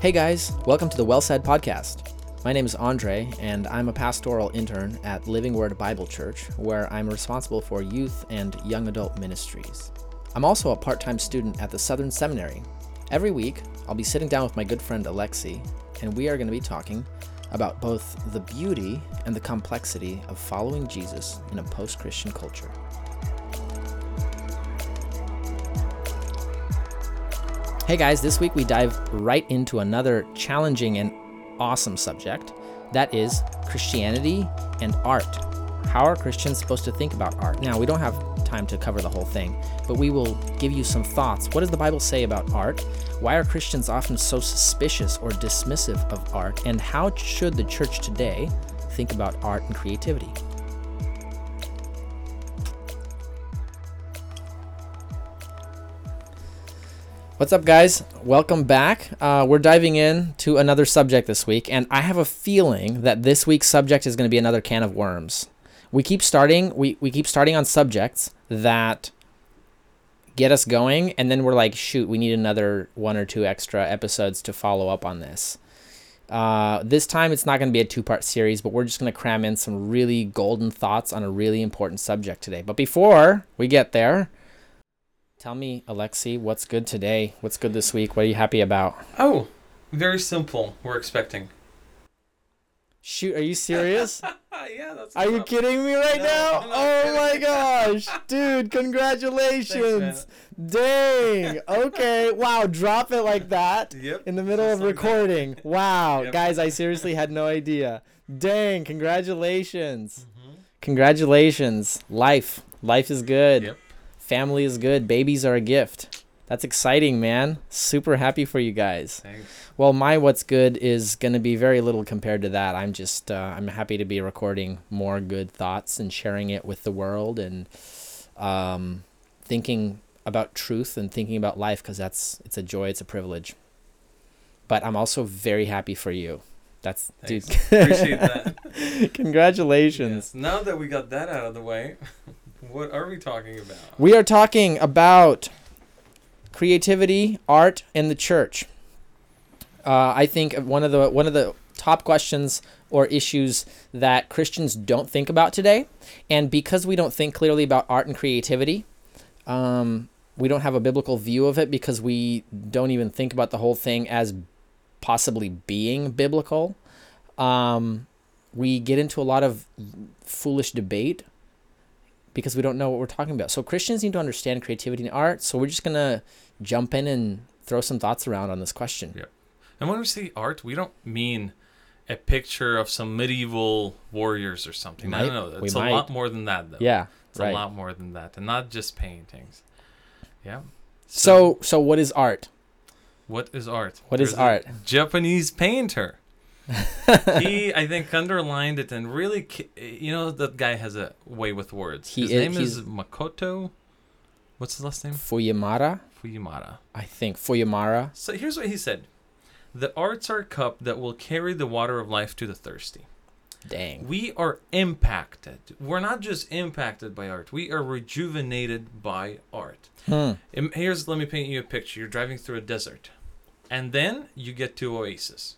Hey guys, welcome to the Well Said Podcast. My name is Andre, and I'm a pastoral intern at Living Word Bible Church, where I'm responsible for youth and young adult ministries. I'm also a part time student at the Southern Seminary. Every week, I'll be sitting down with my good friend Aleksey, and we are going to be talking about both the beauty and the complexity of following Jesus in a post Christian culture. Hey guys, this week we dive right into another challenging and awesome subject that is Christianity and art. How are Christians supposed to think about art? Now, we don't have time to cover the whole thing, but we will give you some thoughts. What does the Bible say about art? Why are Christians often so suspicious or dismissive of art? And how should the church today think about art and creativity? What's up, guys? Welcome back. Uh, we're diving in to another subject this week, and I have a feeling that this week's subject is going to be another can of worms. We keep starting. We, we keep starting on subjects that get us going, and then we're like, shoot, we need another one or two extra episodes to follow up on this. Uh, this time, it's not going to be a two part series, but we're just going to cram in some really golden thoughts on a really important subject today. But before we get there, Tell me, Aleksey, what's good today? What's good this week? What are you happy about? Oh, very simple. We're expecting. Shoot, are you serious? yeah, that's. Are you kidding me right No, now? Oh my gosh, dude, congratulations. Thanks, Dang. Okay. Wow, drop it like that Yep. in the middle just of like that. recording. Wow, Yep. guys, I seriously had no idea. Dang, congratulations. Mhm. Congratulations. Life. Life is good. Yep. Family is good. Babies are a gift. That's exciting, man. Super happy for you guys. Thanks. Well, my what's good is going to be very little compared to that. I'm just uh, I'm happy to be recording more good thoughts and sharing it with the world and um, thinking about truth and thinking about life because that's it's a joy, it's a privilege. But I'm also very happy for you. That's Thanks. dude. Appreciate that. Congratulations. Yes. Now that we got that out of the way, what are we talking about? We are talking about creativity, art, and the church. Uh, I think one of the one of the top questions or issues that Christians don't think about today, and because we don't think clearly about art and creativity, um, we don't have a biblical view of it because we don't even think about the whole thing as possibly being biblical. Um, we get into a lot of foolish debate because we don't know what we're talking about. So Christians need to understand creativity and art. So we're just gonna jump in and throw some thoughts around on this question. Yeah. And when we say art, we don't mean a picture of some medieval warriors or something. Might- no, no. we It's a might. lot more than that, though. Yeah, It's right. a lot more than that, and not just paintings. Yeah. So so what is art? what is art? What is There's a art? Japanese painter. He, I think, underlined it and really, you know, that guy has a way with words. He His is- name is Makoto. What's his last name? Fuyamara, Fujimara. I think Fuyamara. So here's what he said: "The arts are a cup that will carry the water of life to the thirsty." Dang. We are impacted. We're not just impacted by art. We are rejuvenated by art. Hmm. Here's let me paint you a picture. You're driving through a desert, and then you get to Oasis.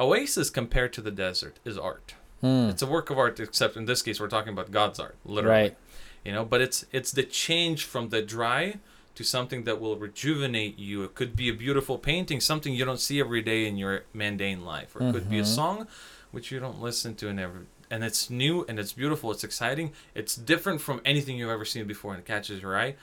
Oasis compared to the desert is art. Hmm. It's a work of art, except in this case we're talking about God's art, literally. Right. You know, but it's it's the change from the dry to something that will rejuvenate you. It could be a beautiful painting, something you don't see every day in your mundane life, or it could be a Mhm. song which you don't listen to and every and it's new and it's beautiful, it's exciting, it's different from anything you've ever seen before and it catches your eye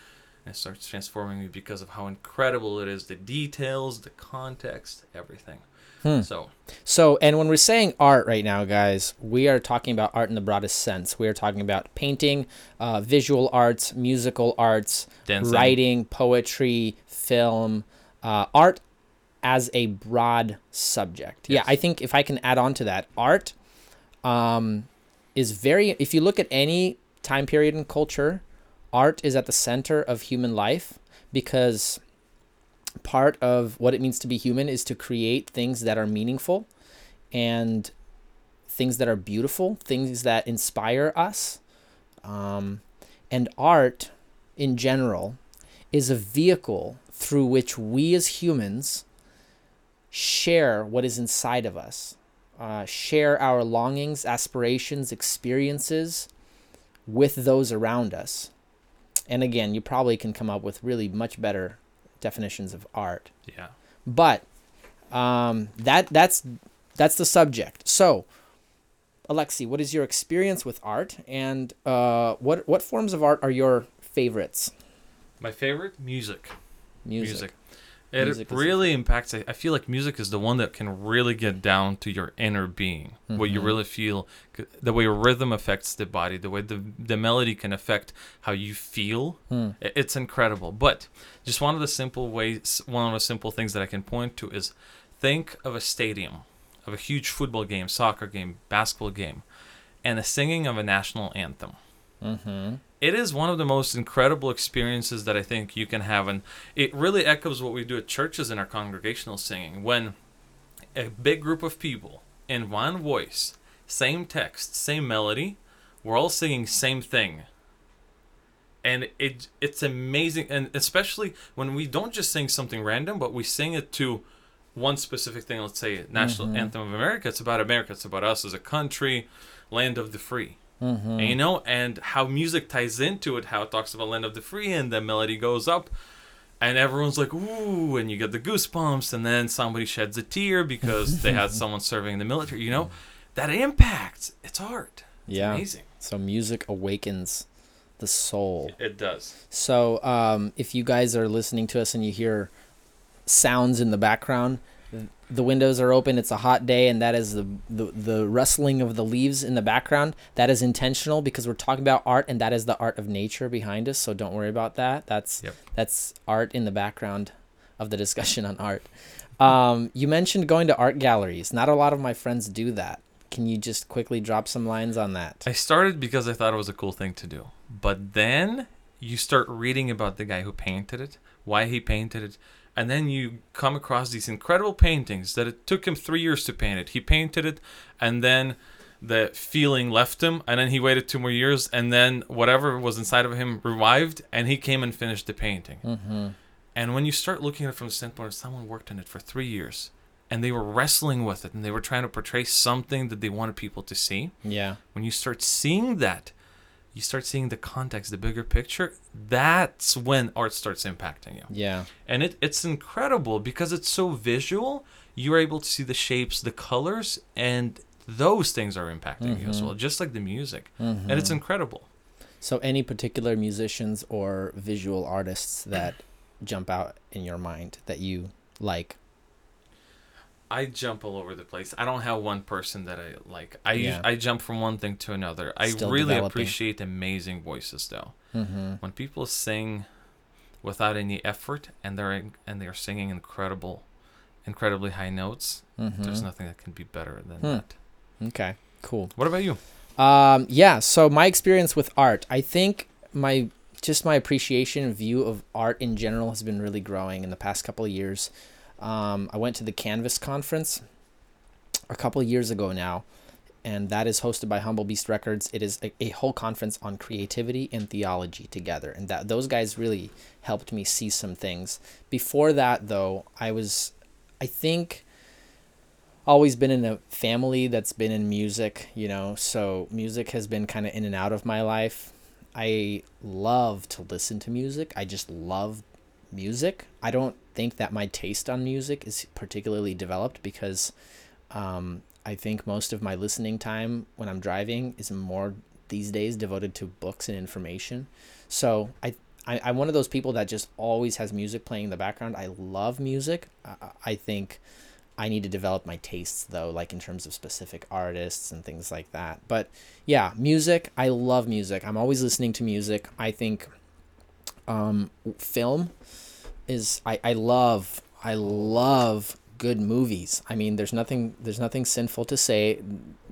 and it starts transforming me because of how incredible it is, the details, the context, everything. Hmm. So So, and when we're saying art right now, guys, we are talking about art in the broadest sense. We are talking about painting, uh, visual arts, musical arts, dancing. writing, poetry, film, uh, art as a broad subject. Yeah, I think if I can add on to that, art um, is very, if you look at any time period in culture, art is at the center of human life because part of what it means to be human is to create things that are meaningful and things that are beautiful, things that inspire us. Um, and art in general is a vehicle through which we as humans share what is inside of us, uh, share our longings, aspirations, experiences with those around us. And again, you probably can come up with really much better definitions of art. Yeah. But um, that that's that's the subject. So, Aleksey, what is your experience with art, and uh, what what forms of art are your favorites? My favorite music. Music. Music. It really impacts. I feel like music is the one that can really get down to your inner being, what you Mhm. really feel, the way rhythm affects the body, the way the the melody can affect how you feel. I- It's incredible. But just one of the simple ways, one of the simple things that I can point to is think of a stadium, of a huge football game, soccer game, basketball game, and the singing of a national anthem Mm-hmm. it is one of the most incredible experiences that I think you can have, and it really echoes what we do at churches in our congregational singing. When a big group of people in one voice, same text, same melody, we're all singing same thing, and it it's amazing, and especially when we don't just sing something random, but we sing it to one specific thing. Let's say national Mhm. anthem of America. It's about America. It's about us as a country, land of the free. Mm-hmm. And you know, and how music ties into it, how it talks about land of the free, and the melody goes up, and everyone's like, ooh, and you get the goosebumps, and then somebody sheds a tear because they had someone serving in the military. You know, that impacts. It's art. It's Yeah. amazing. So music awakens the soul. It does. So um, if you guys are listening to us and you hear sounds in the background, the windows are open. It's a hot day, and that is the, the the rustling of the leaves in the background. That is intentional because we're talking about art, and that is the art of nature behind us. So don't worry about that. That's Yep. that's art in the background of the discussion on art. Um, you mentioned going to art galleries. Not a lot of my friends do that. Can you just quickly drop some lines on that? I started because I thought it was a cool thing to do, but then you start reading about the guy who painted it, why he painted it, and then you come across these incredible paintings that it took him three years to paint it. He painted it, and then the feeling left him, and then he waited two more years, and then whatever was inside of him revived, and he came and finished the painting. Mm-hmm. And when you start looking at it from the standpoint of someone worked on it for three years, and they were wrestling with it, and they were trying to portray something that they wanted people to see, Yeah. when you start seeing that, you start seeing the context, the bigger picture, that's when art starts impacting you. Yeah. And it, it's incredible because it's so visual. You're able to see the shapes, the colors, and those things are impacting you as Mhm. well, just like the music. Mm-hmm. And it's incredible. So, any particular musicians or visual artists that jump out in your mind that you like? I jump all over the place. I don't have one person that I like. I Yeah. I jump from one thing to another. I Still really developing. appreciate amazing voices though. Mm-hmm. when people sing without any effort and they're in, and they're singing incredible incredibly high notes Mm-hmm. there's nothing that can be better than Hmm. that Okay. Cool. what about you Um, yeah. So my experience with art, I think my just my appreciation and view of art in general has been really growing in the past couple of years. Um, I went to the Canvas conference a couple years ago now, and that is hosted by Humble Beast Records. It is a, a whole conference on creativity and theology together, and that those guys really helped me see some things. Before that, though, I was, I think, always been in a family that's been in music, you know, so music has been kind of in and out of my life. I love to listen to music. I just love music. I don't think that my taste on music is particularly developed because um, I think most of my listening time when I'm driving is more these days devoted to books and information. So I, I I'm one of those people that just always has music playing in the background. I love music. I, I think I need to develop my tastes though, like in terms of specific artists and things like that. But yeah, music. I love music. I'm always listening to music. I think um, film is I, I love I love good movies. I mean, there's nothing there's nothing sinful to say,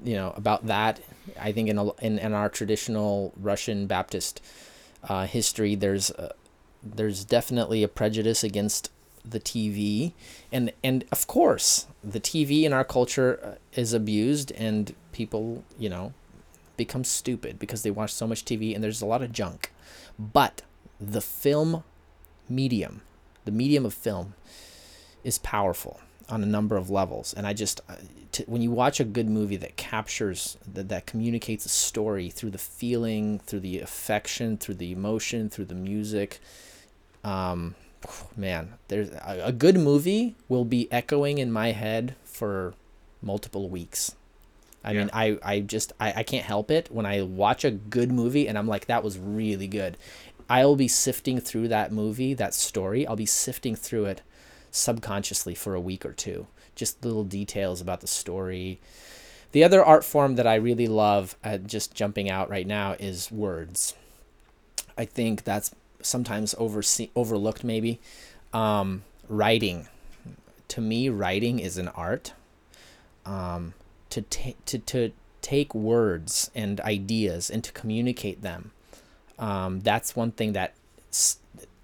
you know, about that. I think in a, in, in our traditional Russian Baptist uh, history, there's a, there's definitely a prejudice against the TV, and and of course the TV in our culture uh, is abused, and people you know become stupid because they watch so much TV, and there's a lot of junk. But the film medium, the medium of film, is powerful. on a number of levels. And I just, uh, to, when you watch a good movie that captures, that, that communicates a story through the feeling, through the affection, through the emotion, through the music, um, man, there's a, a good movie will be echoing in my head for multiple weeks. I Yeah. mean, I, I just, I, I can't help it when I watch a good movie and I'm like, that was really good. I'll be sifting through that movie, that story. I'll be sifting through it subconsciously for a week or two. Just little details about the story. The other art form that I really love, uh, just jumping out right now, is words. I think that's sometimes overse- overlooked, maybe. Um, writing. To me, writing is an art. Um, to, to, to take words and ideas and to communicate them. Um, that's one thing that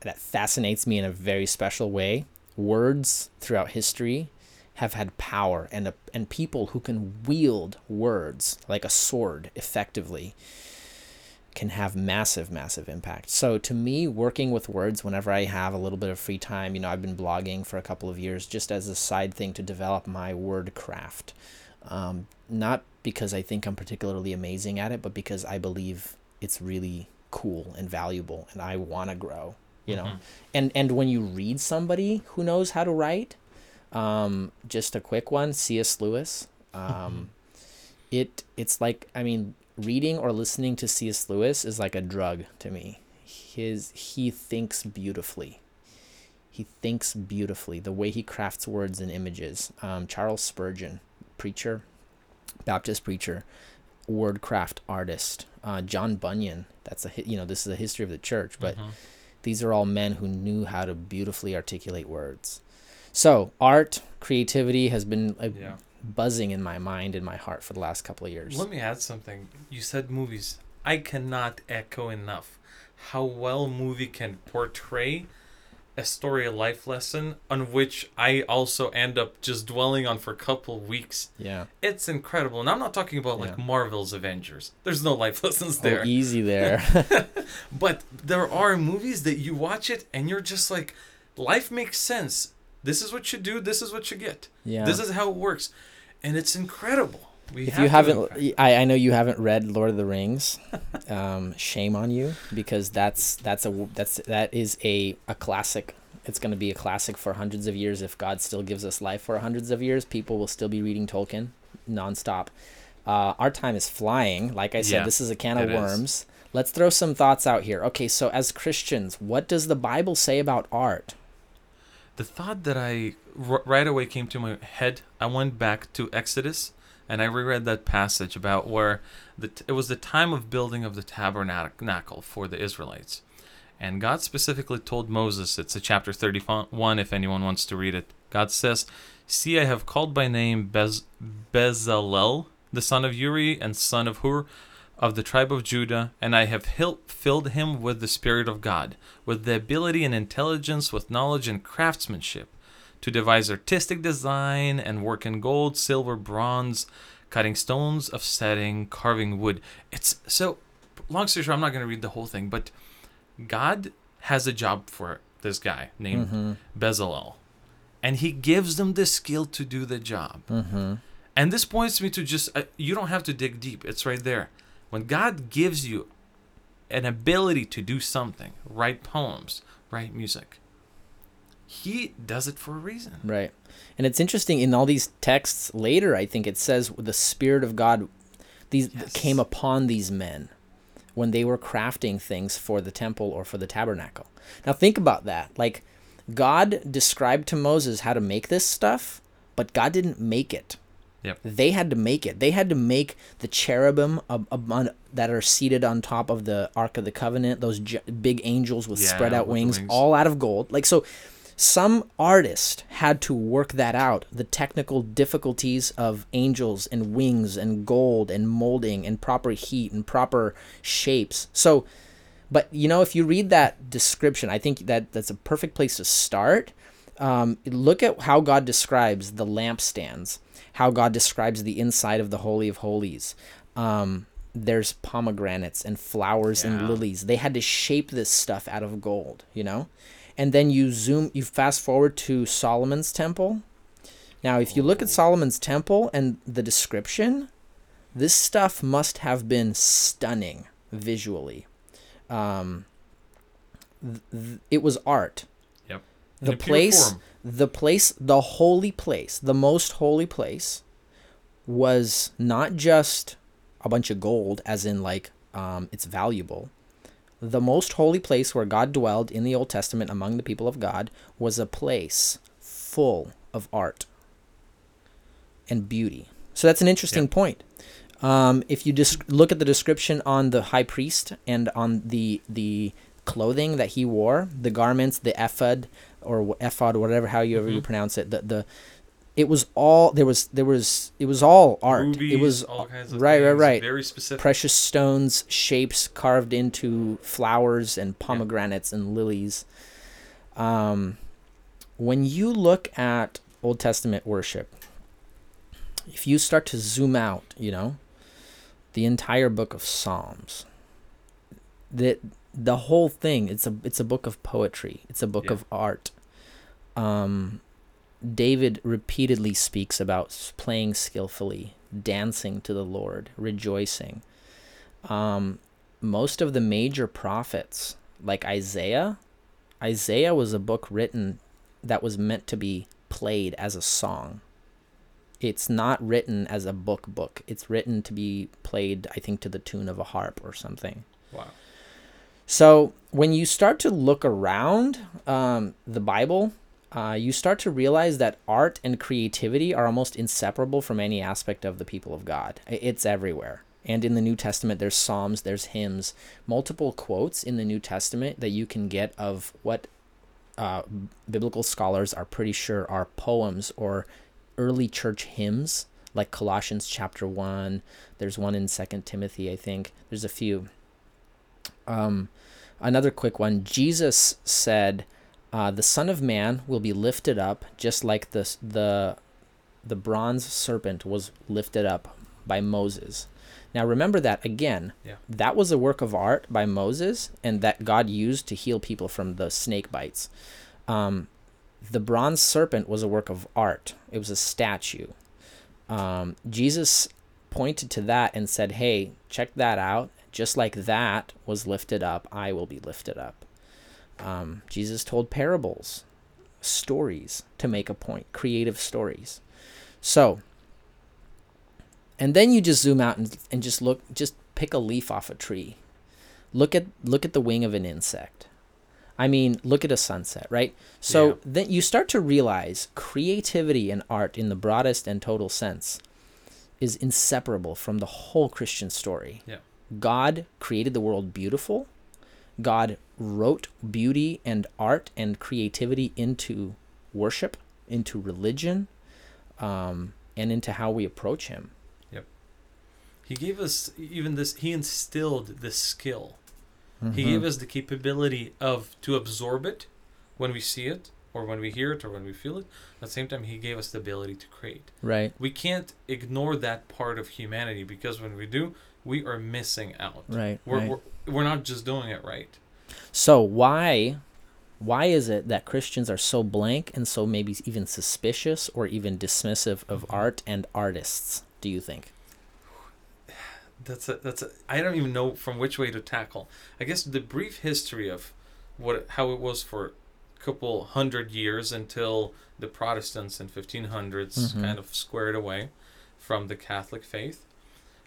that fascinates me in a very special way. Words throughout history have had power, and a, and people who can wield words like a sword effectively can have massive, massive impact. So to me, working with words whenever I have a little bit of free time, you know, I've been blogging for a couple of years just as a side thing to develop my word craft. Um, not because I think I'm particularly amazing at it, but because I believe it's really cool and valuable, and I want to grow. You know, Mhm. and and when you read somebody who knows how to write, um, just a quick one, C.S. Lewis. Um, it it's like I mean, reading or listening to C.S. Lewis is like a drug to me. His he thinks beautifully. He thinks beautifully. The way he crafts words and images. Um, Charles Spurgeon, preacher, Baptist preacher, wordcraft artist. Uh, John Bunyan. That's a you know this is a history of the church, but Mhm. these are all men who knew how to beautifully articulate words. So art, creativity has been uh, yeah. buzzing in my mind and my heart for the last couple of years. Let me add something. You said movies. I cannot echo enough how well movie can portray a story, a life lesson, on which I also end up just dwelling on for a couple weeks. yeah. It's incredible. And I'm not talking about like Yeah. Marvel's Avengers. There's no life lessons Oh, there. easy there. But there are movies that you watch it and you're just like, life makes sense. This is what you do. This is what you get. yeah. This is how it works, and it's incredible. We if have you haven't, I, I know you haven't read Lord of the Rings. um, shame on you because that's that's a that's that is a a classic. It's going to be a classic for hundreds of years. If God still gives us life for hundreds of years, people will still be reading Tolkien nonstop. Uh, our time is flying. Like I said, Yeah, this is a can of it is. worms. Let's throw some thoughts out here. Okay, so as Christians, what does the Bible say about art? the thought that I r- right away came to my head. I went back to Exodus and I reread that passage about where the it was the time of building of the tabernacle for the Israelites, and God specifically told Moses. It's a chapter thirty-one. If anyone wants to read it, God says, "See, I have called by name Bez- Bezalel, the son of Uri and son of Hur." Of the tribe of Judah, and I have hil- filled him with the Spirit of God, with the ability and intelligence, with knowledge and craftsmanship, to devise artistic design and work in gold, silver, bronze, cutting stones of setting, carving wood. It's so long story short, I'm not going to read the whole thing, but God has a job for this guy named Mm-hmm. Bezalel, and he gives them the skill to do the job. Mm-hmm. And this points me to just uh, you don't have to dig deep. It's right there. When God gives you an ability to do something, write poems, write music, He does it for a reason. Right. And it's interesting in all these texts later, I think it says the Spirit of God these Yes. came upon these men when they were crafting things for the temple or for the tabernacle. Now think about that. Like God described to Moses how to make this stuff, but God didn't make it. Yep. They had to make it. They had to make the cherubim ab- ab- on- that are seated on top of the Ark of the Covenant, those big angels with Yeah, spread out with wings, wings. all out of gold. Like so some artist had to work that out the technical difficulties of angels and wings and gold and molding and proper heat and proper shapes. So but you know if you read that description i think that that's a perfect place to start. Um, look at how god describes the lampstands how god describes the inside of the holy of holies. Um, there's pomegranates and flowers and lilies. They had to shape this stuff out of gold you know and then you zoom you fast forward to solomon's temple Now, if you look at Solomon's temple and the description, this stuff must have been stunning visually. Um, th- th- it was art. Yep. The place, the place, the holy place, the most holy place, was not just a bunch of gold, as in like um, it's valuable. The most holy place where God dwelled in the Old Testament among the people of God was a place full of art and beauty. So that's an interesting Yeah. point. Um, if you just look at the description on the high priest and on the the clothing that he wore, the garments, the ephod or ephod, whatever however you Mhm. pronounce it, the the it was all there was there was it was all art. It was all kinds of right, right, things, right. Very specific. precious stones, shapes carved into flowers and pomegranates and lilies. Um, when you look at Old Testament worship, if you start to zoom out, you know, the entire book of Psalms, that the whole thing, it's a it's a book of poetry. It's a book Yeah. of art. Um, David repeatedly speaks about playing skillfully, dancing to the Lord, rejoicing. Um, most of the major prophets, like Isaiah, Isaiah was a book written that was meant to be played as a song. It's not written as a book book. It's written to be played, I think, to the tune of a harp or something. Wow. So when you start to look around um, the Bible, uh, you start to realize that art and creativity are almost inseparable from any aspect of the people of God. It's everywhere. And in the New Testament, there's psalms, there's hymns, multiple quotes in the New Testament that you can get of what uh, biblical scholars are pretty sure are poems or early church hymns, like Colossians chapter one. There's one in Second Timothy, I think. There's a few. Um, another quick one. Jesus said, uh, "The Son of Man will be lifted up, just like the the the bronze serpent was lifted up by Moses." Now remember that again. Yeah. That was a work of art by Moses, and that God used to heal people from the snake bites. Um, the bronze serpent was a work of art. It was a statue. Um, Jesus pointed to that and said, "Hey, check that out. Just like that was lifted up, I will be lifted up." Um, Jesus told parables, stories to make a point, creative stories. So, and then you just zoom out and, and just look, just pick a leaf off a tree. Look at look at the wing of an insect. I mean, look at a sunset, right? So Yeah. then you start to realize creativity and art in the broadest and total sense is inseparable from the whole Christian story. Yeah. God created the world beautiful. God wrote beauty and art and creativity into worship, into religion, um, and into how we approach Him. Yep. He gave us even this. He instilled this skill. He Mhm. gave us the capability of to absorb it when we see it, or when we hear it, or when we feel it. At the same time, he gave us the ability to create. right, We can't ignore that part of humanity because when we do, we are missing out. right, We're, right. we're we're not just doing it right. So why why is it that Christians are so blank and so maybe even suspicious or even dismissive of Mhm. art and artists, do you think? That's a that's a. I don't even know from which way to tackle. I guess the brief history of what how it was for couple hundred years until the Protestants in 1500s Mhm. kind of squared away from the Catholic faith.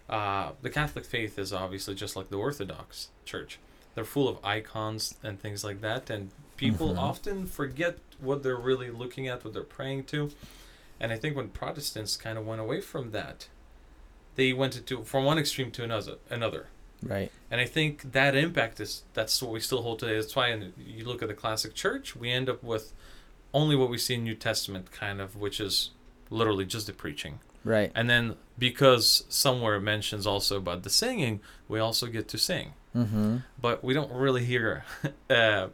Uh, the Catholic faith is obviously just like the Orthodox Church. They're full of icons and things like that, and people Mhm. often forget what they're really looking at, what they're praying to. And I think when Protestants kind of went away from that, they went into from one extreme to another another Right. and i think that impact is that's what we still hold today that's why in, you look at the classic church we end up with only what we see in new testament kind of which is literally just the preaching Right. and then because somewhere it mentions also about the singing we also get to sing Mm-hmm. but we don't really hear uh,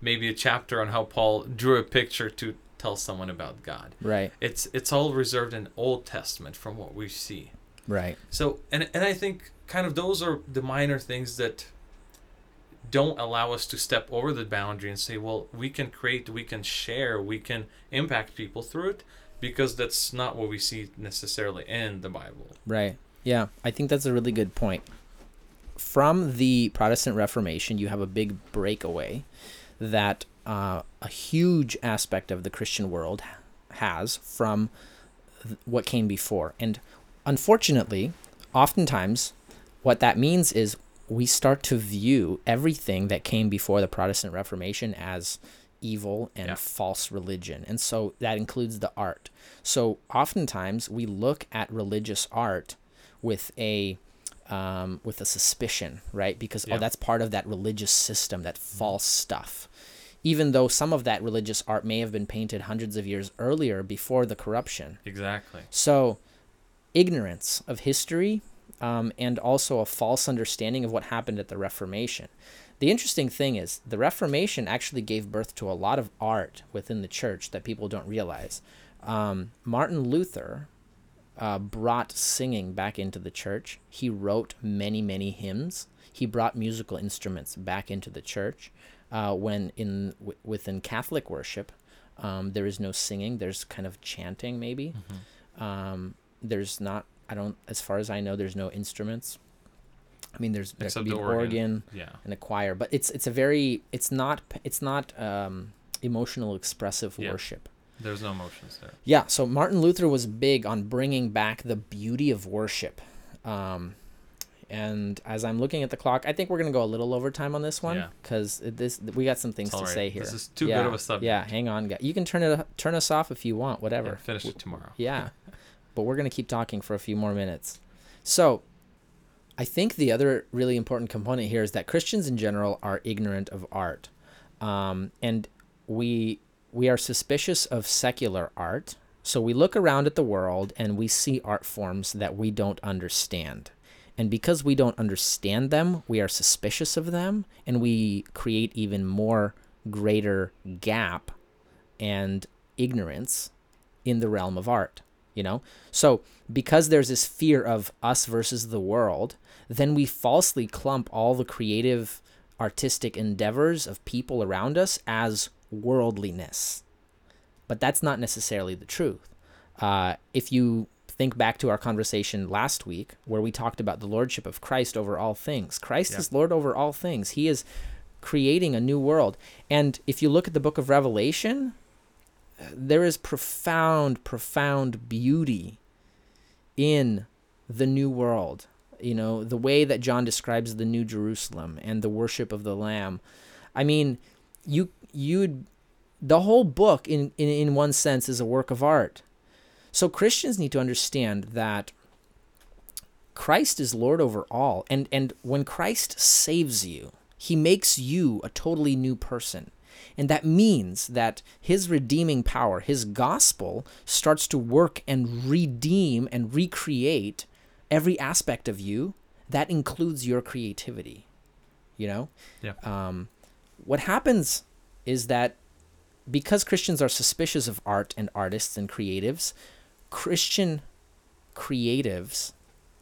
maybe a chapter on how paul drew a picture to tell someone about god Right. it's it's all reserved in old testament from what we see Right. so, and and I think kind of those are the minor things that don't allow us to step over the boundary and say, well, we can create, we can share, we can impact people through it, because that's not what we see necessarily in the Bible. Right. Yeah, I think that's a really good point. From the Protestant Reformation, you have a big breakaway that uh, a huge aspect of the Christian world has from th- what came before. And unfortunately, oftentimes, what that means is we start to view everything that came before the Protestant Reformation as evil and Yeah. false religion. And so that includes the art. So oftentimes we look at religious art with a um, with a suspicion, right? Because Yeah. oh, that's part of that religious system, that false stuff. Even though some of that religious art may have been painted hundreds of years earlier before the corruption. Exactly. So, ignorance of history um, and also a false understanding of what happened at the Reformation. The interesting thing is, the Reformation actually gave birth to a lot of art within the church that people don't realize. Um, Martin Luther uh, brought singing back into the church. He wrote many, many hymns. He brought musical instruments back into the church. Uh, when in w- within Catholic worship, um, there is no singing. There's kind of chanting, maybe. Um, there's not. I don't. As far as I know, there's no instruments. I mean, there's there Except could be the an organ. organ Yeah. and a choir, but it's it's a very it's not it's not um, emotional expressive Yeah. worship. There's no emotions there. Yeah, so Martin Luther was big on bringing back the beauty of worship. Um, and as I'm looking at the clock, I think we're gonna go a little over time on this one Yeah. because this we got some things to right. say here. This is too yeah, good of a subject. Yeah, hang on, guys. You can turn it turn us off if you want, whatever. Yeah, finish it tomorrow. Yeah, but we're gonna keep talking for a few more minutes. So, I think the other really important component here is that Christians in general are ignorant of art, um, and we we are suspicious of secular art. So we look around at the world and we see art forms that we don't understand. And because we don't understand them, we are suspicious of them and we create even more greater gap and ignorance in the realm of art, you know? So because there's this fear of us versus the world, then we falsely clump all the creative artistic endeavors of people around us as worldliness. But that's not necessarily the truth. Uh, if you think back to our conversation last week where we talked about the lordship of Christ over all things, Christ Yeah. is Lord over all things. He is creating a new world. And if you look at the book of Revelation, there is profound, profound beauty in the new world. You know, the way that John describes the new Jerusalem and the worship of the Lamb. I mean, you you'd the whole book in, in, in one sense is a work of art. So Christians need to understand that Christ is Lord over all. And and when Christ saves you, he makes you a totally new person. And that means that his redeeming power, his gospel, starts to work and redeem and recreate every aspect of you. That includes your creativity. You know? Yeah. Um, what happens is that because Christians are suspicious of art and artists and creatives, Christian creatives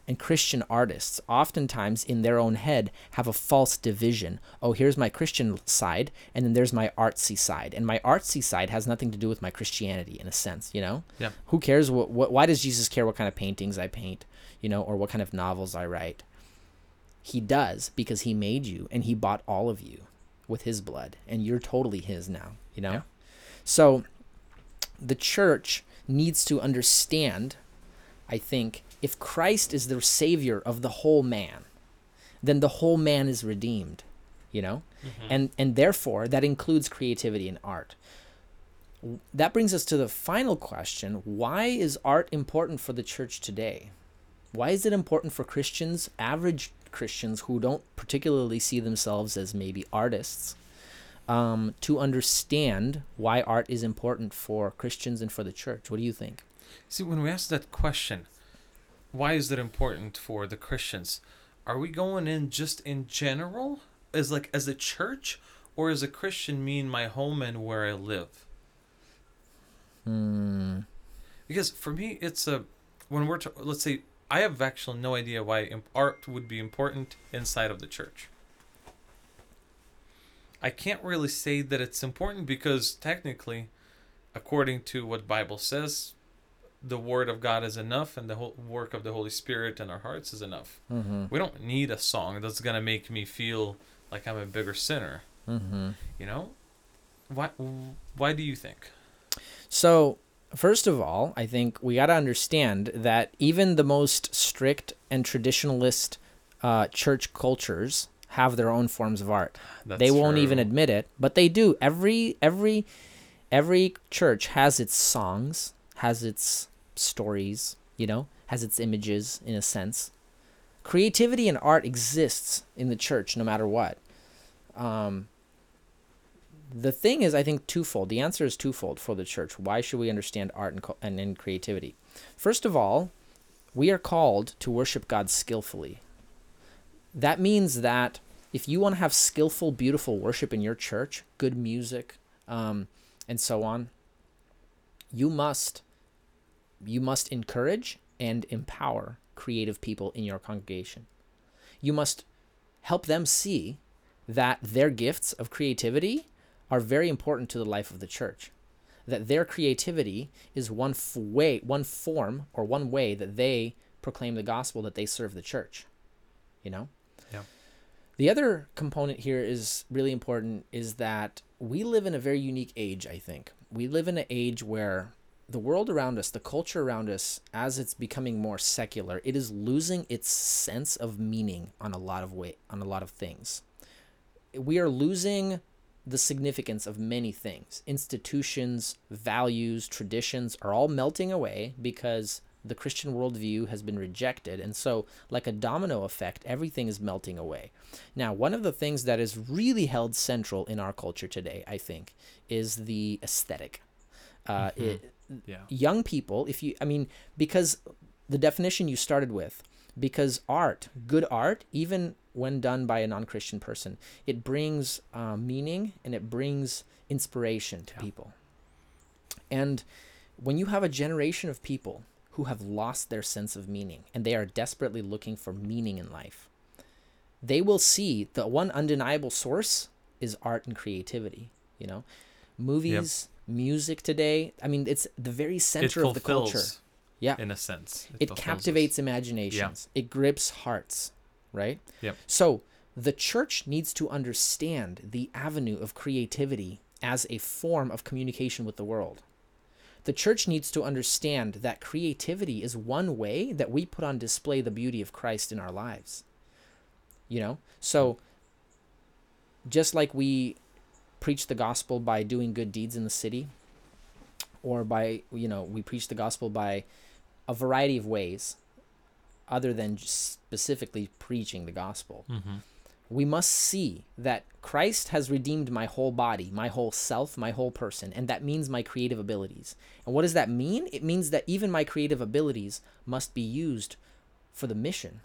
and Christian artists oftentimes in their own head have a false division. Oh, here's my Christian side, and then there's my artsy side. And my artsy side has nothing to do with my Christianity in a sense, you know? Yeah. Who cares what, what why does Jesus care what kind of paintings I paint, you know, or what kind of novels I write? He does because he made you and he bought all of you with his blood and you're totally his now, you know? Yeah. So the church needs to understand, I think, if Christ is the savior of the whole man, then the whole man is redeemed, you know? And and therefore that includes creativity and art. That brings us to the final question, why is art important for the church today? Why is it important for Christians, average Christians who don't particularly see themselves as maybe artists, um, to understand why art is important for Christians and for the church? What do you think? See, when we ask that question, why is it important for the Christians? Are we going in just in general, as like as a church, or as a Christian mean my home and where I live? Hmm. Because for me, it's a when we're t- let's say I have actually no idea why art would be important inside of the church. I can't really say that it's important because technically, according to what Bible says, the word of God is enough and the whole work of the Holy Spirit in our hearts is enough. Mm-hmm. We don't need a song that's gonna make me feel like I'm a bigger sinner. Mm-hmm. You know, why? Why do you think? So, first of all, I think we got to understand that even the most strict and traditionalist uh, church cultures have their own forms of art. That's they won't even admit it, but they do. Every every every church has its songs, has its stories, you know, has its images in a sense. Creativity and art exists in the church no matter what. Um, the thing is, I think, twofold. The answer is twofold for the church. Why should we understand art and, co- and, and creativity? First of all, we are called to worship God skillfully. That means that if you want to have skillful, beautiful worship in your church, good music, um, and so on, you must you must encourage and empower creative people in your congregation. You must help them see that their gifts of creativity are very important to the life of the church. That their creativity is one f- way, one form, or one way that they proclaim the gospel, that they serve the church. You know? Yeah. The other component here is really important is that we live in a very unique age, I think. We live in an age where the world around us, the culture around us, as it's becoming more secular, it is losing its sense of meaning on a lot of way on a lot of things. We are losing the significance of many things. Institutions, values, traditions are all melting away because the Christian worldview has been rejected. And so, like a domino effect, everything is melting away. Now, one of the things that is really held central in our culture today, I think, is the aesthetic. Uh, Mhm. it, Yeah. young people, if you, I mean, because the definition you started with, because art, good art, even when done by a non Christian person, it brings uh, meaning and it brings inspiration to Yeah. people. And when you have a generation of people who have lost their sense of meaning and they are desperately looking for meaning in life, they will see the one undeniable source is art and creativity. You know, movies, music today. I mean, it's the very center of the culture. Yeah. In a sense, It us. captivates imaginations. It grips hearts, right? Yep. So the church needs to understand the avenue of creativity as a form of communication with the world. The church needs to understand that creativity is one way that we put on display the beauty of Christ in our lives. You know? So just like we preach the gospel by doing good deeds in the city or by, you know, we preach the gospel by a variety of ways other than just specifically preaching the gospel Mhm. we must see that Christ has redeemed my whole body, my whole self, my whole person, and that means my creative abilities. And what does that mean? It means that even my creative abilities must be used for the mission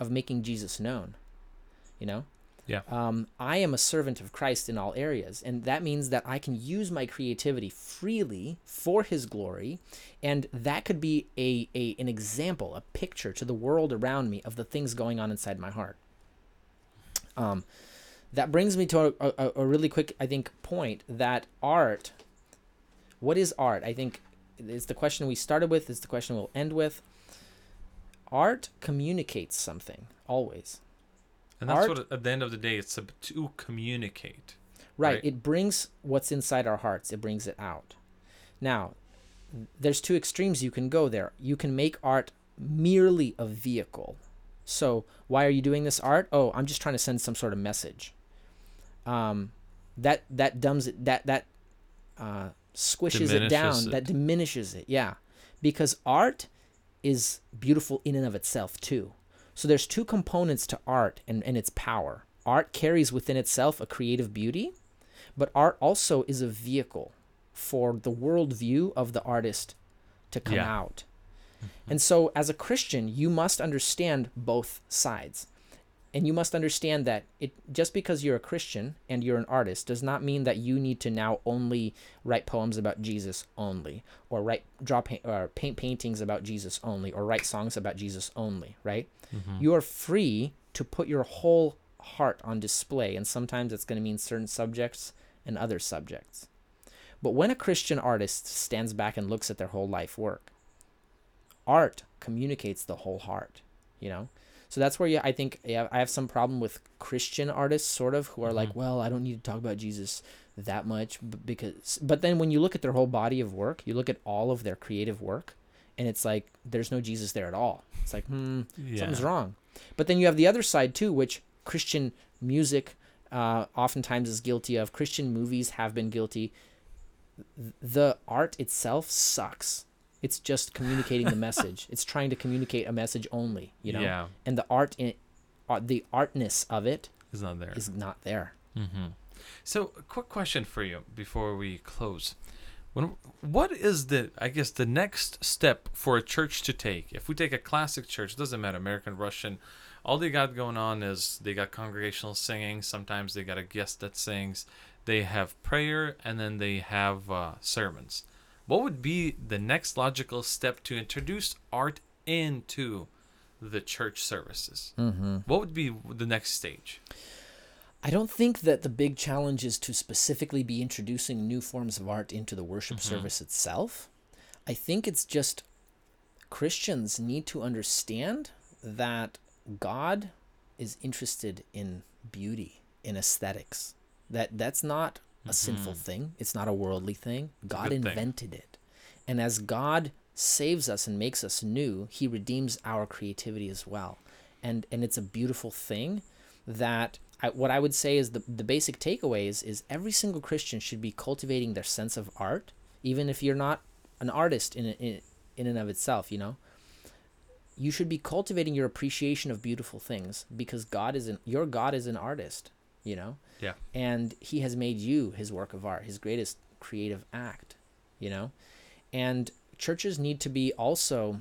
of making Jesus known. You know? Yeah. Um, I am a servant of Christ in all areas, and that means that I can use my creativity freely for His glory, and that could be a, a an example, a picture to the world around me of the things going on inside my heart. Um, that brings me to a, a, a really quick, I think, point that art. What is art? I think it's the question we started with. It's the question we'll end with. Art communicates something always. And that's Art- what at the end of the day it's to communicate. Right. Right. It brings what's inside our hearts, it brings it out. Now, there's two extremes you can go there. You can make art merely a vehicle. So, why are you doing this art? Oh, I'm just trying to send some sort of message. Um, that that dumbs it. That that uh, squishes it down. Diminishes That diminishes it. Yeah, because art is beautiful in and of itself too. So there's two components to art and, and its power. Art carries within itself a creative beauty, but art also is a vehicle for the worldview of the artist to come Yeah. out. And so, as a Christian, you must understand both sides. And you must understand that it just because you're a Christian and you're an artist does not mean that you need to now only write poems about Jesus only, or write draw paint, or paint paintings about Jesus only, or write songs about Jesus only. Right? Mhm. You are free to put your whole heart on display, and sometimes it's going to mean certain subjects and other subjects. But when a Christian artist stands back and looks at their whole life work, art communicates the whole heart, you know? So that's where you, I think yeah, I have some problem with Christian artists, sort of, who are like, Mhm. well, I don't need to talk about Jesus that much because, but then when you look at their whole body of work, you look at all of their creative work, and it's like there's no Jesus there at all. It's like, hmm, Yeah. something's wrong. But then you have the other side too, which Christian music uh, oftentimes is guilty of. Christian movies have been guilty. The art itself sucks. It's just communicating the message. It's trying to communicate a message only, you know. Yeah. And the art in, uh, the artness of It's not there. is not there. Mm-hmm. So, a quick question for you before we close. When, what is the, I guess, the next step for a church to take? If we take a classic church, doesn't matter, American, Russian, all they got going on is they got congregational singing. Sometimes they got a guest that sings. They have prayer, and then they have uh, sermons. What would be the next logical step to introduce art into the church services? Mm-hmm. What would be the next stage? I don't think that the big challenge is to specifically be introducing new forms of art into the worship Mhm. service itself. I think it's just Christians need to understand that God is interested in beauty, in aesthetics. That that's not a sinful Mhm. thing. It's not a worldly thing. God good thing. invented it. And as God saves us and makes us new, he redeems our creativity as well. And and it's a beautiful thing that I, what I would say is the, the basic takeaways is every single Christian should be cultivating their sense of art, even if you're not an artist in, in, in and of itself, you know. You should be cultivating your appreciation of beautiful things because God is an, your God is an artist, you know. Yeah. And he has made you his work of art, his greatest creative act, you know. And churches need to be also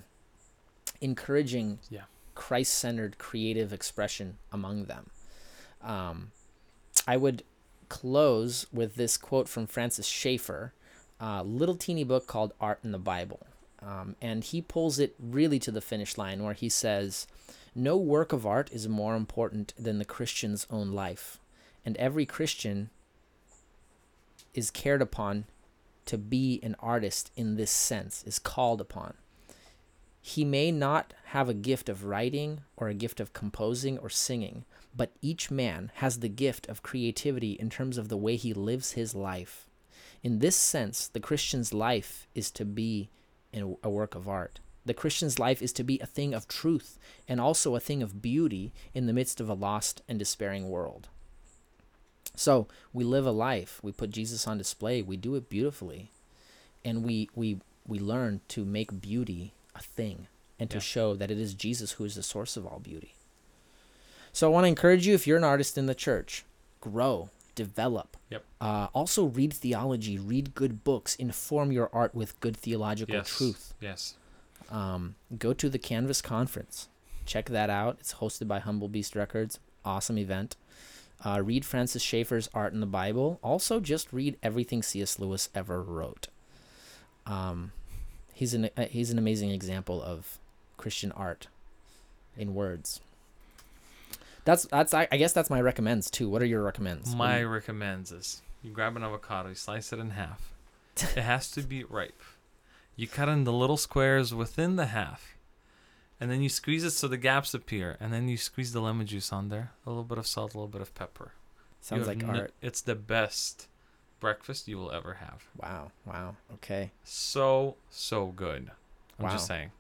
encouraging Yeah. Christ-centered creative expression among them. Um, I would close with this quote from Francis Schaeffer, a little teeny book called Art and the Bible. Um, and he pulls it really to the finish line where he says, No work of art is more important than the Christian's own life. And every Christian is cared upon to be an artist in this sense, is called upon. He may not have a gift of writing or a gift of composing or singing, but each man has the gift of creativity in terms of the way he lives his life. In this sense, the Christian's life is to be a work of art. The Christian's life is to be a thing of truth and also a thing of beauty in the midst of a lost and despairing world. So we live a life, we put Jesus on display, we do it beautifully, and we we we learn to make beauty a thing and to Yeah. show that it is Jesus who is the source of all beauty. So I want to encourage you if you're an artist in the church, grow, develop. Yep. Uh, also read theology, read good books, inform your art with good theological yes. truth. Yes. Um, go to the Canvas Conference. Check that out. It's hosted by Humble Beast Records. Awesome event. Uh, read Francis Schaeffer's Art and the Bible. Also, just read everything C.S. Lewis ever wrote. Um, he's an uh, he's an amazing example of Christian art in words. That's that's I, I guess that's my recommends too. What are your recommends? My you- recommends is you grab an avocado, you slice it in half. it has to be ripe. You cut in the little squares within the half. And then you squeeze it so the gaps appear. And then you squeeze the lemon juice on there. A little bit of salt, a little bit of pepper. Sounds like n- art. It's the best breakfast you will ever have. Wow, wow. Okay. So, so good. I'm just saying.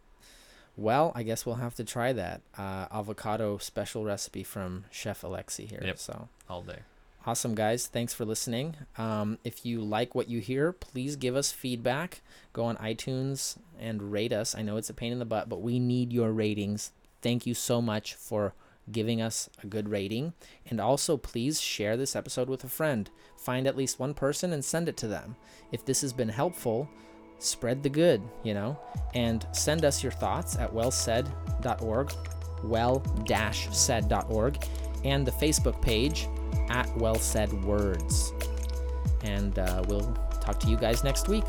Well, I guess we'll have to try that uh, avocado special recipe from Chef Aleksey here. Yep. So All day. Awesome, guys! Thanks for listening. Um, if you like what you hear, please give us feedback. Go on iTunes and rate us. I know it's a pain in the butt, but we need your ratings. Thank you so much for giving us a good rating. And also, please share this episode with a friend. Find at least one person and send it to them. If this has been helpful, spread the good, you know, and send us your thoughts at wellsaid.org, well-said.org, and the Facebook page at Well Said Words. And uh, we'll talk to you guys next week.